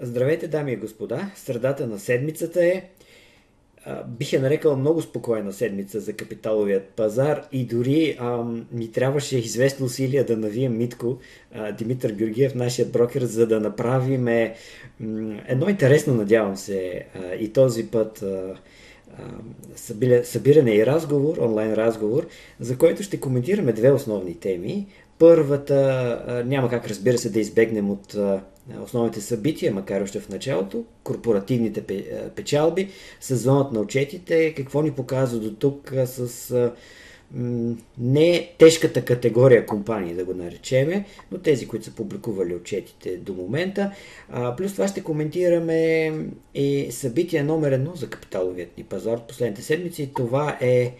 Здравейте, дами и господа! Средата на седмицата е. бих я нарекал много спокойна седмица за капиталовият пазар и дори а, ми трябваше известно усилие да навием Митко, а, Димитър Георгиев, нашия брокер, за да направим е, едно интересно, надявам се, а, и този път а, събиране и разговор, онлайн разговор, за който ще коментираме две основни теми. Първата няма как, разбира се, да избегнем от основните събития, макар още в началото, корпоративните печалби, сезонът на отчетите, какво ни показва до тук с не тежката категория компании, да го наречеме, но тези, които са публикували отчетите до момента. плюс това ще коментираме и събитие номер едно за капиталовият ни пазар от последните седмици. Това е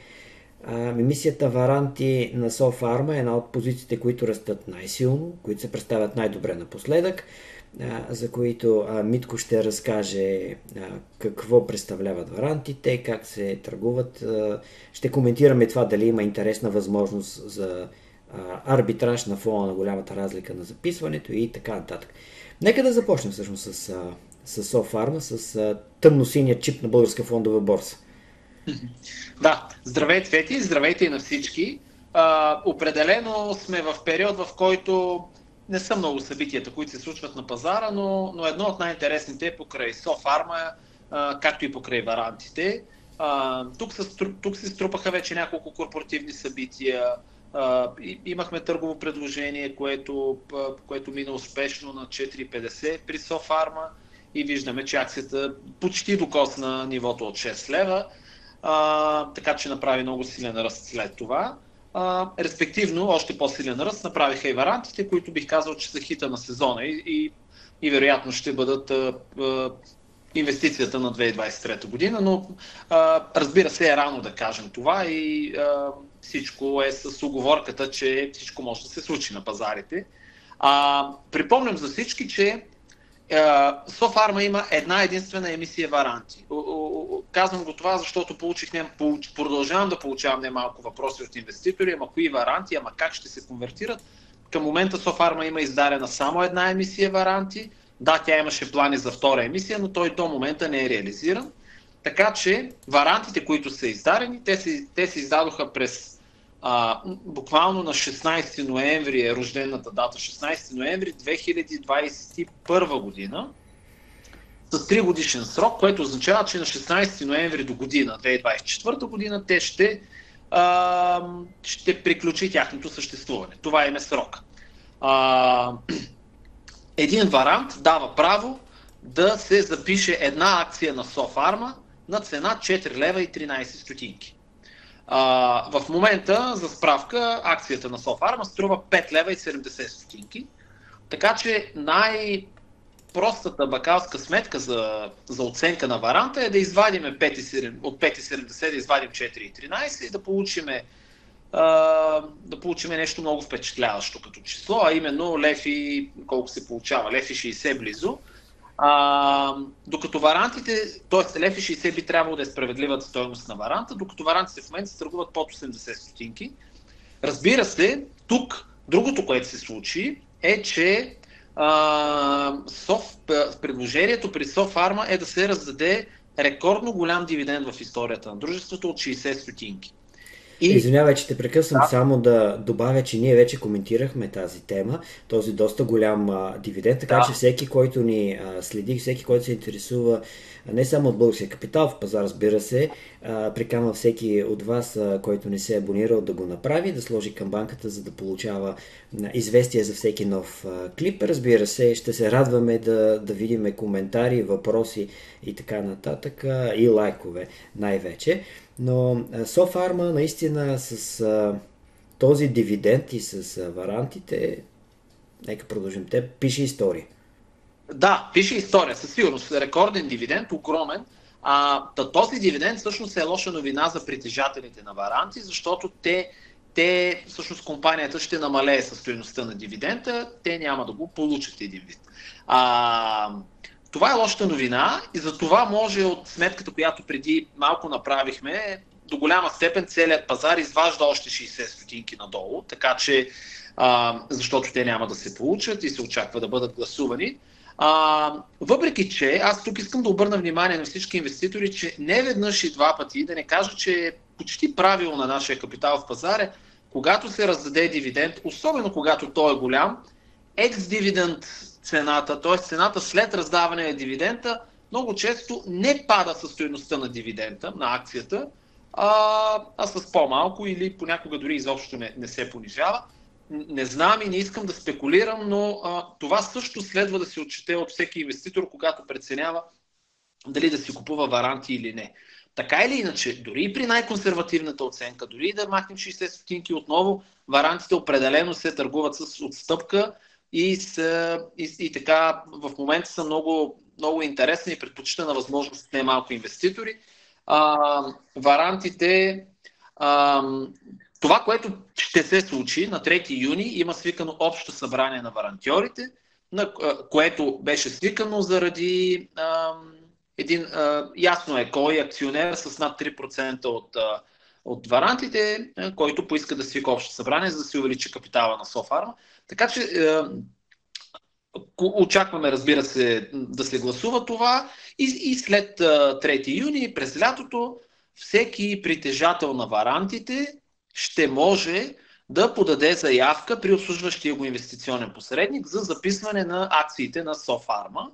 емисията Варанти на Софарма, една от позициите, които растат най-силно, които се представят най-добре напоследък за които Митко ще разкаже какво представляват варантите, как се търгуват. Ще коментираме това дали има интересна възможност за арбитраж на фона на голямата разлика на записването и така нататък. Нека да започнем всъщност с, с Софарма, с тъмно-синия чип на българска фондова борса. Да, здравейте, Фети, здравейте и на всички. А, определено сме в период, в който не са много събитията, които се случват на пазара, но, но едно от най-интересните е покрай Софарма, както и покрай варантите. А, тук, са, тук се струпаха вече няколко корпоративни събития. А, имахме търгово предложение, което, което мина успешно на 4,50 при Софарма и виждаме, че акцията почти докосна нивото от 6 лева, а, така че направи много силен ръст след това. А, респективно, още по-силен ръст направиха и варантите, които бих казал, че са хита на сезона и, и, и вероятно ще бъдат а, а, инвестицията на 2023 година, но а, разбира се е рано да кажем това и а, всичко е с оговорката, че всичко може да се случи на пазарите. А, припомням за всички, че Софарма има една единствена емисия варанти. Казвам го това, защото получих, не, продължавам да получавам немалко въпроси от инвеститори, ама кои варанти, ама как ще се конвертират. Към момента Софарма има издадена само една емисия варанти. Да, тя имаше плани за втора емисия, но той до момента не е реализиран. Така че варантите, които са издадени, те се, те се издадоха през а, буквално на 16 ноември е рождената дата, 16 ноември 2021 година, с 3 годишен срок, което означава, че на 16 ноември до година, 2024 година, те ще, а, ще приключи тяхното съществуване. Това им е срок. А, един варант дава право да се запише една акция на Софарма на цена 4 лева и 13 стотинки. А, в момента, за справка, акцията на Софарма струва 5 лева и 70 стотинки. Така че най- простата бакалска сметка за, за оценка на варанта е да извадим 5, от 5,70 да извадим 4,13 и да получим, да получим нещо много впечатляващо като число, а именно лефи, колко се получава, лефи 60 близо. А, докато варантите, т.е. лев 60 би трябвало да е справедливата стоеност на варанта, докато варантите в момента се търгуват под 80 стотинки. Разбира се, тук другото, което се случи, е, че а, соф, предложението при Софарма е да се раздаде рекордно голям дивиденд в историята на дружеството от 60 стотинки. И... Извинявай, че те прекъсвам да. само да добавя, че ние вече коментирахме тази тема, този доста голям а, дивиденд, така да. че всеки, който ни а, следи, всеки, който се интересува не само от българския капитал в пазар, разбира се, а, приканва всеки от вас, който не се е абонирал, да го направи, да сложи към банката, за да получава известия за всеки нов клип. Разбира се, ще се радваме да, да видим коментари, въпроси и така нататък, и лайкове най-вече. Но Софарма наистина с този дивиденд и с варантите, нека продължим, те пише история. Да, пише история, със сигурност. Рекорден дивиденд, огромен. А, този дивиденд всъщност е лоша новина за притежателите на варанти, защото те, те всъщност компанията ще намалее състоеността на дивидента, те няма да го получат един вид. А, това е лошата новина и за това може от сметката, която преди малко направихме, до голяма степен целият пазар изважда още 60 стотинки надолу, така че а, защото те няма да се получат и се очаква да бъдат гласувани. А, въпреки, че аз тук искам да обърна внимание на всички инвеститори, че не веднъж и два пъти, да не кажа, че е почти правило на нашия капитал в пазар е, когато се раздаде дивиденд, особено когато той е голям, екс-дивиденд цената, т.е. цената след раздаване на дивидента, много често не пада със стоеността на дивидента, на акцията, а, а с по-малко или понякога дори изобщо не, не се понижава. Не знам и не искам да спекулирам, но а, това също следва да се отчете от всеки инвеститор, когато преценява дали да си купува варанти или не. Така или иначе, дори и при най-консервативната оценка, дори и да махнем 60 стотинки отново, варантите определено се търгуват с отстъпка и, са, и, и така в момента са много, много интересни и предпочитана възможност не малко инвеститори. А, варантите, а, това, което ще се случи на 3 юни, има свикано общо събрание на варантьорите, на което беше свикано заради а, един, а, ясно е кой акционер с над 3% от, а, от варантите, а, който поиска да свика общо събрание, за да се увеличи капитала на Софарма. Така че а, очакваме, разбира се, да се гласува това и, и след а, 3 юни, през лятото, всеки притежател на варантите ще може да подаде заявка при обслужващия го инвестиционен посредник за записване на акциите на Софарма.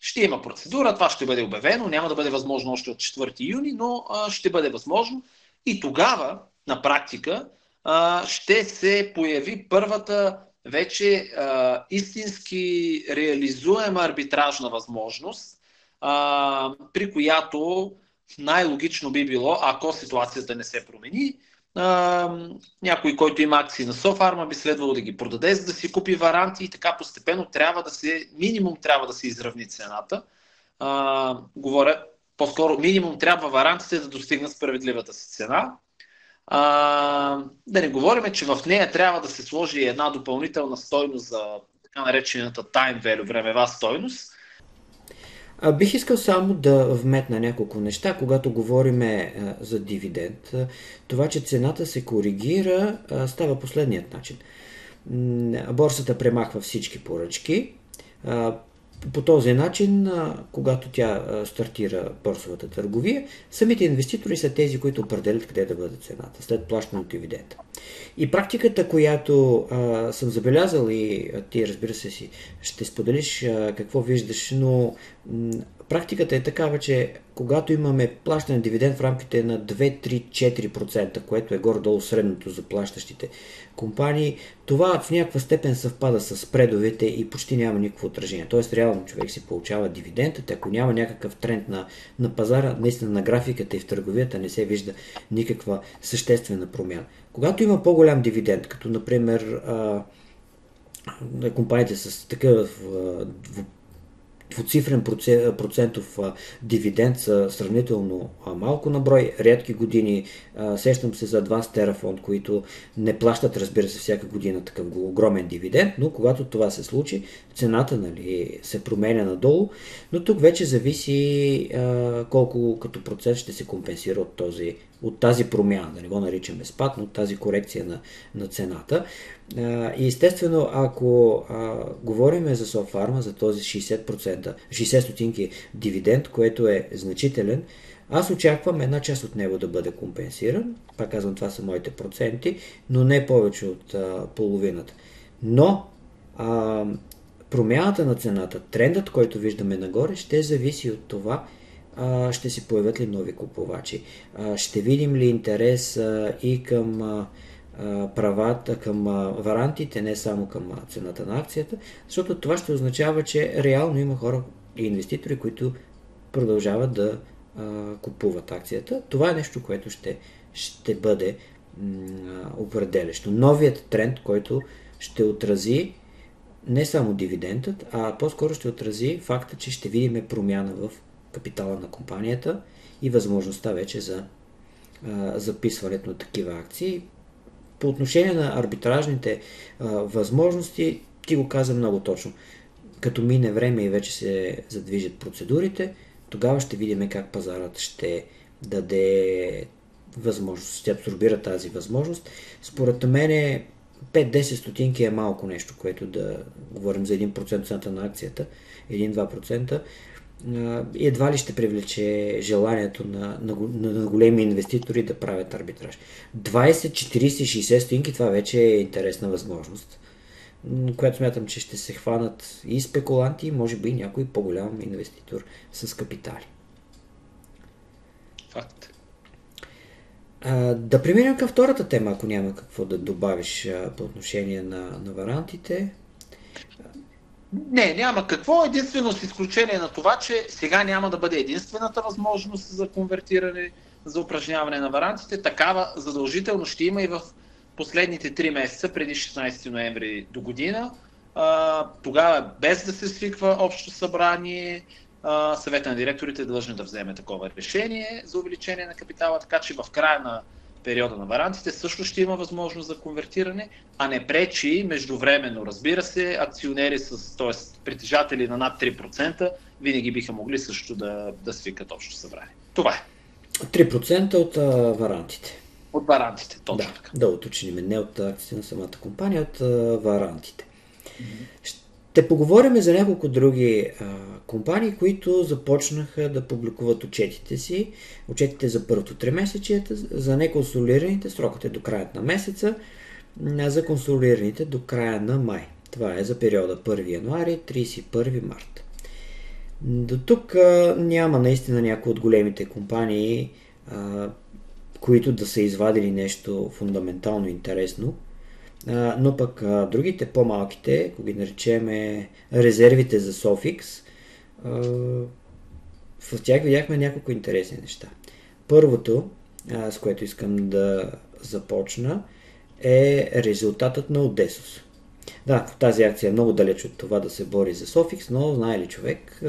Ще има процедура, това ще бъде обявено, няма да бъде възможно още от 4 юни, но а, ще бъде възможно. И тогава, на практика, а, ще се появи първата вече а, истински реализуема арбитражна възможност, а, при която най-логично би било, ако ситуацията не се промени, а, някой, който има акции на Софарма, би следвало да ги продаде, за да си купи варанти и така постепенно трябва да се, минимум трябва да се изравни цената. А, говоря, по-скоро минимум трябва варантите да достигнат справедливата си цена. А, да не говорим, че в нея трябва да се сложи една допълнителна стойност за така наречената time value, времева стойност, бих искал само да вметна няколко неща, когато говорим за дивиденд. Това, че цената се коригира, става последният начин. Борсата премахва всички поръчки. По този начин, когато тя стартира борсовата търговия, самите инвеститори са тези, които определят къде да бъде цената след плащане от дивиденда. И практиката, която а, съм забелязал и ти разбира се си ще споделиш а, какво виждаш, но практиката е такава, че когато имаме плащане на дивиденд в рамките на 2-3-4%, което е горе-долу средното за плащащите компании, това в някаква степен съвпада с предовете и почти няма никакво отражение. Тоест, реално човек си получава дивидендът, ако няма някакъв тренд на, на пазара, наистина на графиката и в търговията не се вижда никаква съществена промяна. Когато има по-голям дивиденд, като например компаниите с такъв двуцифрен процентов дивиденд са сравнително малко на брой, рядки години. Сещам се за два стерафонд, които не плащат, разбира се, всяка година такъв огромен дивиденд, но когато това се случи, цената нали, се променя надолу, но тук вече зависи колко като процент ще се компенсира от, този, от тази промяна, да не го наричаме спад, но от тази корекция на, на цената. И естествено, ако а, говорим за Софарма, за този 60%, 60 стотинки дивиденд, което е значителен, аз очаквам една част от него да бъде компенсиран. Пак казвам, това са моите проценти, но не повече от а, половината. Но а, промяната на цената, трендът, който виждаме нагоре, ще зависи от това, а, ще се появят ли нови купувачи. А, ще видим ли интерес а, и към а, правата към варантите, не само към цената на акцията, защото това ще означава, че реално има хора и инвеститори, които продължават да купуват акцията. Това е нещо, което ще, ще бъде определящо. Новият тренд, който ще отрази не само дивидендът, а по-скоро ще отрази факта, че ще видим промяна в капитала на компанията и възможността вече за записването на такива акции. По отношение на арбитражните а, възможности, ти го каза много точно. Като мине време и вече се задвижат процедурите, тогава ще видим как пазарът ще даде възможност, ще абсорбира тази възможност. Според мен 5-10 стотинки е малко нещо, което да говорим за 1% цената на акцията, 1-2%, едва ли ще привлече желанието на, на, на големи инвеститори да правят арбитраж. 20, 40, 60 стотинки, това вече е интересна възможност, която смятам, че ще се хванат и спекуланти, може би и някой по-голям инвеститор с капитали. Факт. А, да преминем към втората тема, ако няма какво да добавиш а, по отношение на, на варантите. Не, няма какво. Единствено с изключение на това, че сега няма да бъде единствената възможност за конвертиране, за упражняване на варантите. Такава задължително ще има и в последните 3 месеца, преди 16 ноември до година. А, тогава, без да се свиква общо събрание, съвета на директорите е длъжен да вземе такова решение за увеличение на капитала, така че в края на периода на варантите също ще има възможност за конвертиране, а не пречи междувременно. Разбира се, акционери, с, т.е. притежатели на над 3%, винаги биха могли също да, да свикат общо събрание. Това е. 3% от а, варантите. От варантите, точно да, така. Да уточним, не от акциите на самата компания, от а, варантите. Mm-hmm. Ще поговорим за няколко други а, компании, които започнаха да публикуват отчетите си. Отчетите за първото три месечията, за неконсолидираните срокът е до края на месеца, а за консолидираните до края на май. Това е за периода 1 януари 31 март. До тук а, няма наистина някои от големите компании, а, които да са извадили нещо фундаментално интересно но пък другите по-малките, ако ги наречеме резервите за Sofix, в тях видяхме няколко интересни неща. Първото, с което искам да започна, е резултатът на Odessus. Да, тази акция е много далеч от това да се бори за Sofix, но знае ли човек,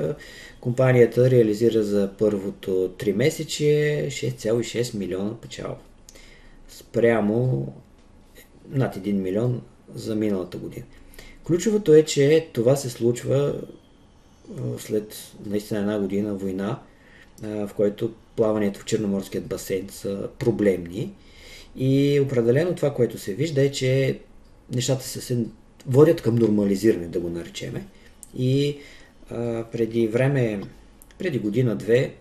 компанията реализира за първото 3 месече 6,6 милиона печалба. Спрямо над 1 милион за миналата година. Ключовото е, че това се случва след наистина една година война, в който плаването в Черноморският басейн са проблемни. И определено това, което се вижда е, че нещата се, водят към нормализиране, да го наречеме. И а, преди време, преди година-две,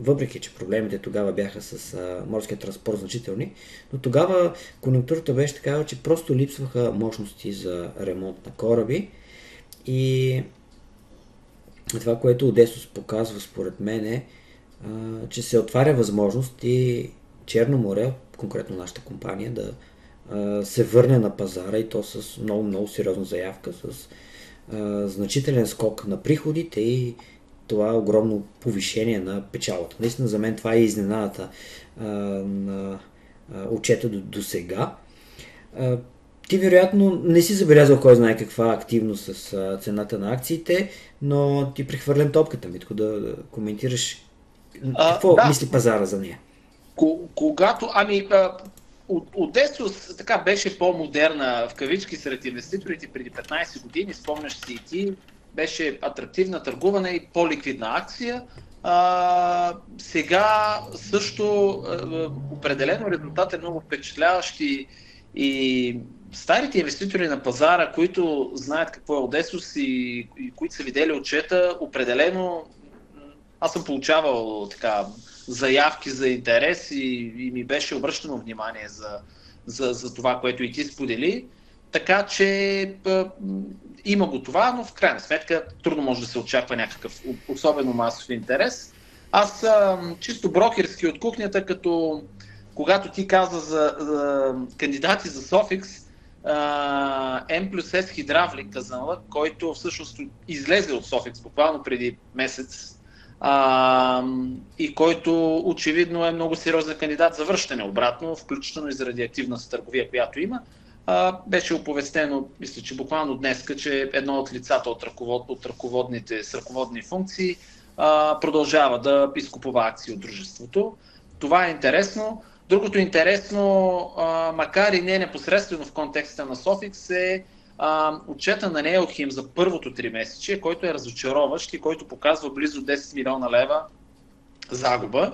въпреки че проблемите тогава бяха с а, морския транспорт значителни, но тогава конъюнктурата беше такава, че просто липсваха мощности за ремонт на кораби. И това, което Одесос показва според мен е, а, че се отваря възможност и Черно море, конкретно нашата компания, да а, се върне на пазара и то с много, много сериозна заявка, с а, значителен скок на приходите и това огромно повишение на печалата. Наистина за мен това е изненадата а, на а, отчета до, до сега. А, ти вероятно не си забелязал кой знае каква активност с а, цената на акциите, но ти прехвърлям топката, Митко, да, да коментираш какво а, да. мисли пазара за нея. Когато, ами, Одесос така беше по-модерна в кавички сред инвеститорите преди 15 години, спомняш си и ти, беше атрактивна, търгувана и по-ликвидна акция. А, сега също а, определено резултат е много впечатляващ и, и старите инвеститори на пазара, които знаят какво е Одесус и, и които са видели отчета, определено аз съм получавал така заявки за интерес и, и ми беше обръщано внимание за, за, за това, което и ти сподели. Така че има го това, но в крайна сметка трудно може да се очаква някакъв особено масов интерес. Аз чисто брокерски от кухнята, като когато ти каза за, за кандидати за Софикс, M плюс S Хидравлик казала, който всъщност излезе от Софикс буквално преди месец а, и който очевидно е много сериозен кандидат за връщане обратно, включително и заради активната търговия, която има а, беше оповестено, мисля, че буквално днес, че едно от лицата от, ръковод, от ръководните, с ръководни функции а, продължава да изкупува акции от дружеството. Това е интересно. Другото интересно, а, макар и не непосредствено в контекста на Софикс, е а, отчета на Неохим за първото три месече, който е разочароващ и който показва близо 10 милиона лева загуба.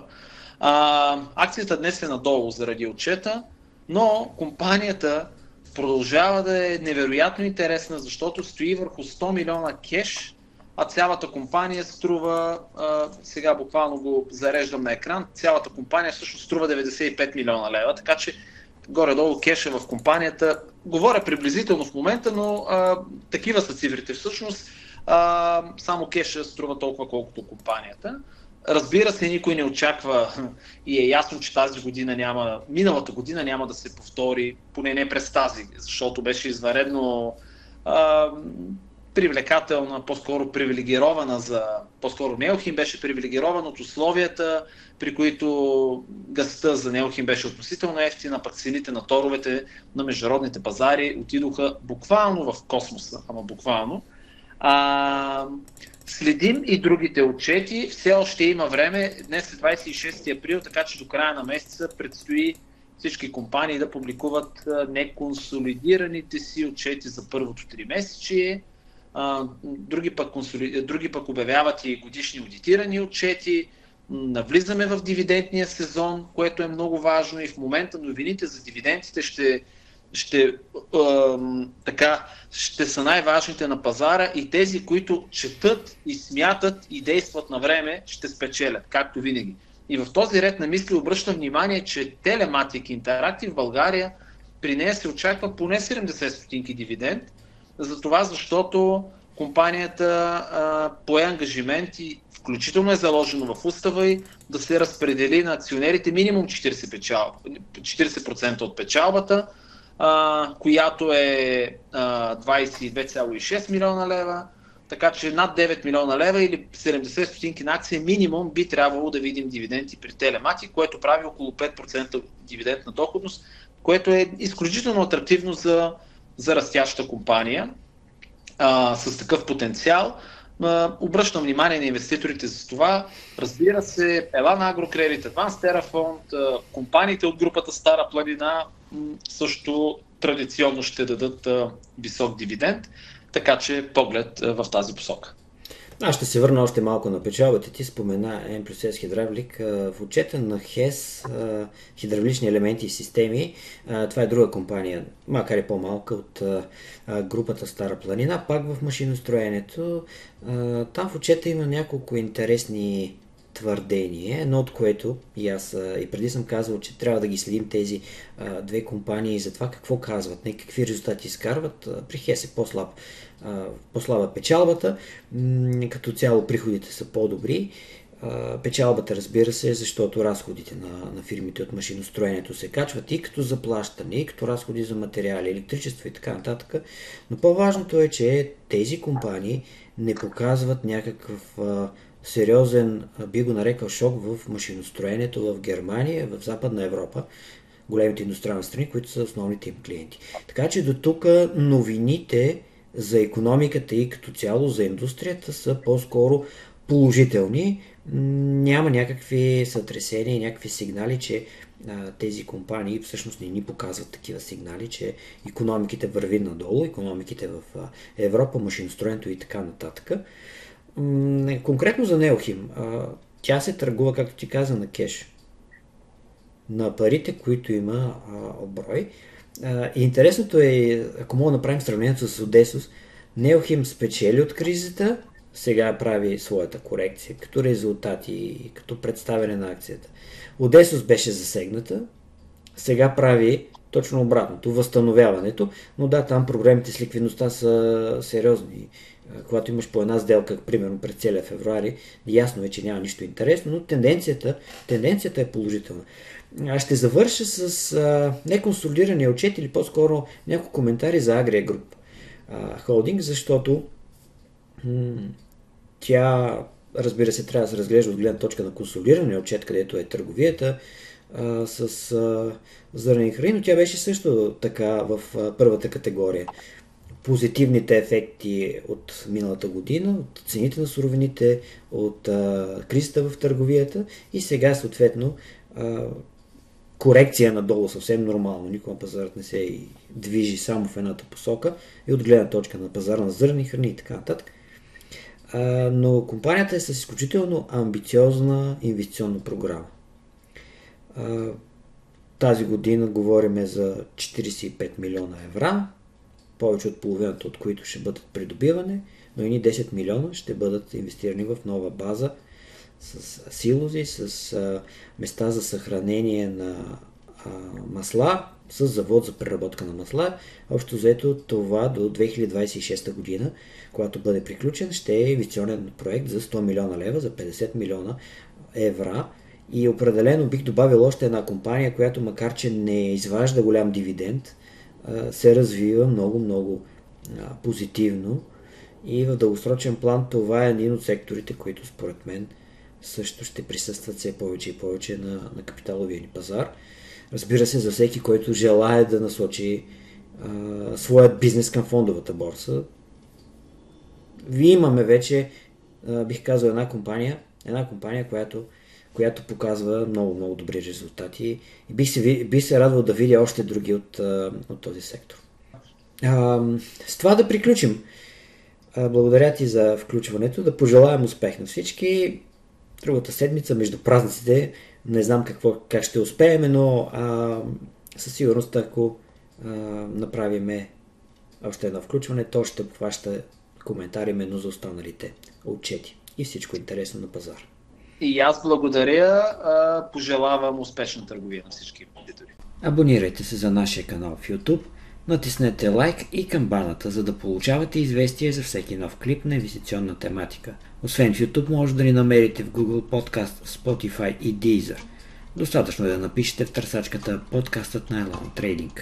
А, акцията днес е надолу заради отчета, но компанията продължава да е невероятно интересна, защото стои върху 100 милиона кеш, а цялата компания струва, а, сега буквално го зареждам на екран, цялата компания всъщност струва 95 милиона лева, така че горе-долу кеша в компанията, говоря приблизително в момента, но а, такива са цифрите всъщност, а, само кеша струва толкова колкото компанията. Разбира се, никой не очаква и е ясно, че тази година няма, миналата година няма да се повтори, поне не през тази, защото беше изваредно а, привлекателна, по-скоро привилегирована за, по-скоро Неохим беше привилегирован от условията, при които газта за Неохим беше относително ефтина, пък цените на торовете на международните пазари отидоха буквално в космоса, ама буквално. А, следим и другите отчети. Все още има време. Днес е 26 април, така че до края на месеца предстои всички компании да публикуват неконсолидираните си отчети за първото три месечие. Други пък, консоли... други пък обявяват и годишни аудитирани отчети. Навлизаме в дивидендния сезон, което е много важно и в момента новините за дивидендите ще ще, е, така, ще са най-важните на пазара и тези, които четат и смятат и действат на време, ще спечелят, както винаги. И в този ред на мисли обръщам внимание, че Telematic Interactive в България при нея се очаква поне 70 стотинки дивиденд, за това защото компанията а, пое ангажименти, включително е заложено в устава и да се разпредели на акционерите минимум 40%, печал, 40% от печалбата, която е 22,6 милиона лева, така че над 9 милиона лева или 70 стотинки на акция минимум би трябвало да видим дивиденти при Телемати, което прави около 5% дивидендна доходност, което е изключително атрактивно за, за растяща компания а, с такъв потенциал. А, обръщам внимание на инвеститорите за това. Разбира се, Елана Агрокредит, Advanced Terrafond, компаниите от групата Стара планина също традиционно ще дадат висок дивиденд, така че поглед в тази посока. Аз ще се върна още малко на печалбата. Ти спомена M плюс S хидравлик. В отчета на HES хидравлични елементи и системи, това е друга компания, макар и по-малка от групата Стара планина, пак в машиностроенето. Там в отчета има няколко интересни твърдение, едно от което и аз и преди съм казвал, че трябва да ги следим тези а, две компании за това какво казват, не какви резултати изкарват. При Хес е по-слаб, а, по-слаба печалбата, м- като цяло приходите са по-добри. А, печалбата, разбира се, защото разходите на, на фирмите от машиностроенето се качват и като заплащане, и като разходи за материали, електричество и така нататък. Но по-важното е, че тези компании не показват някакъв а, сериозен, би го нарекал шок в машиностроенето в Германия, в Западна Европа, големите индустриални страни, които са основните им клиенти. Така че до тук новините за економиката и като цяло за индустрията са по-скоро положителни. Няма някакви сътресения, някакви сигнали, че тези компании всъщност не ни показват такива сигнали, че економиките върви надолу, економиките в Европа, машиностроенето и така нататък. Не, конкретно за Неохим. А, тя се търгува, както ти каза, на кеш. На парите, които има а, оброй. А, и интересното е, ако мога да направим сравнението с Одесус, Неохим спечели от кризата, сега прави своята корекция, като резултати, като представяне на акцията. Одесус беше засегната, сега прави точно обратното, възстановяването, но да, там проблемите с ликвидността са сериозни когато имаш по една сделка, примерно през целия февруари, ясно е, че няма нищо интересно, но тенденцията, тенденцията е положителна. Аз ще завърша с а, неконсолидирания отчет или по-скоро няколко коментари за Агрия Груп холдинг, защото м- тя, разбира се, трябва да се разглежда от гледна точка на консолидирания отчет, където е търговията а, с а, зърнени храни, но тя беше също така в а, първата категория позитивните ефекти от миналата година, от цените на суровините, от а, кризата в търговията и сега съответно а, корекция надолу съвсем нормално. Никога пазарът не се движи само в едната посока и от гледна точка на пазара на зърни храни и така нататък. А, но компанията е с изключително амбициозна инвестиционна програма. А, тази година говорим за 45 милиона евро, повече от половината от които ще бъдат придобиване, но и 10 милиона ще бъдат инвестирани в нова база с силози, с а, места за съхранение на а, масла, с завод за преработка на масла. Общо заето това до 2026 година, когато бъде приключен, ще е инвестиционен проект за 100 милиона лева, за 50 милиона евра. И определено бих добавил още една компания, която макар, че не изважда голям дивиденд, се развива много-много позитивно. И в дългосрочен план това е един от секторите, които според мен също ще присъстват все повече и повече на, на капиталовия ни пазар. Разбира се, за всеки, който желая да насочи а, своят бизнес към фондовата борса. Вие имаме вече, а, бих казал, една компания, една компания, която, която показва много, много добри резултати и бих се, бих се радвал да видя още други от, от този сектор. А, с това да приключим. А, благодаря ти за включването. Да пожелаем успех на всички. Другата седмица, между празниците, не знам какво, как ще успеем, но а, със сигурност, ако а, направиме още едно включване, то ще обхваща коментари именно за останалите отчети и всичко интересно на пазар. И аз благодаря, пожелавам успешна търговия на всички аудитори. Абонирайте се за нашия канал в YouTube, натиснете лайк и камбаната, за да получавате известия за всеки нов клип на инвестиционна тематика – освен в YouTube, може да ни намерите в Google Podcast, Spotify и Deezer. Достатъчно е да напишете в търсачката подкастът на Elon Trading.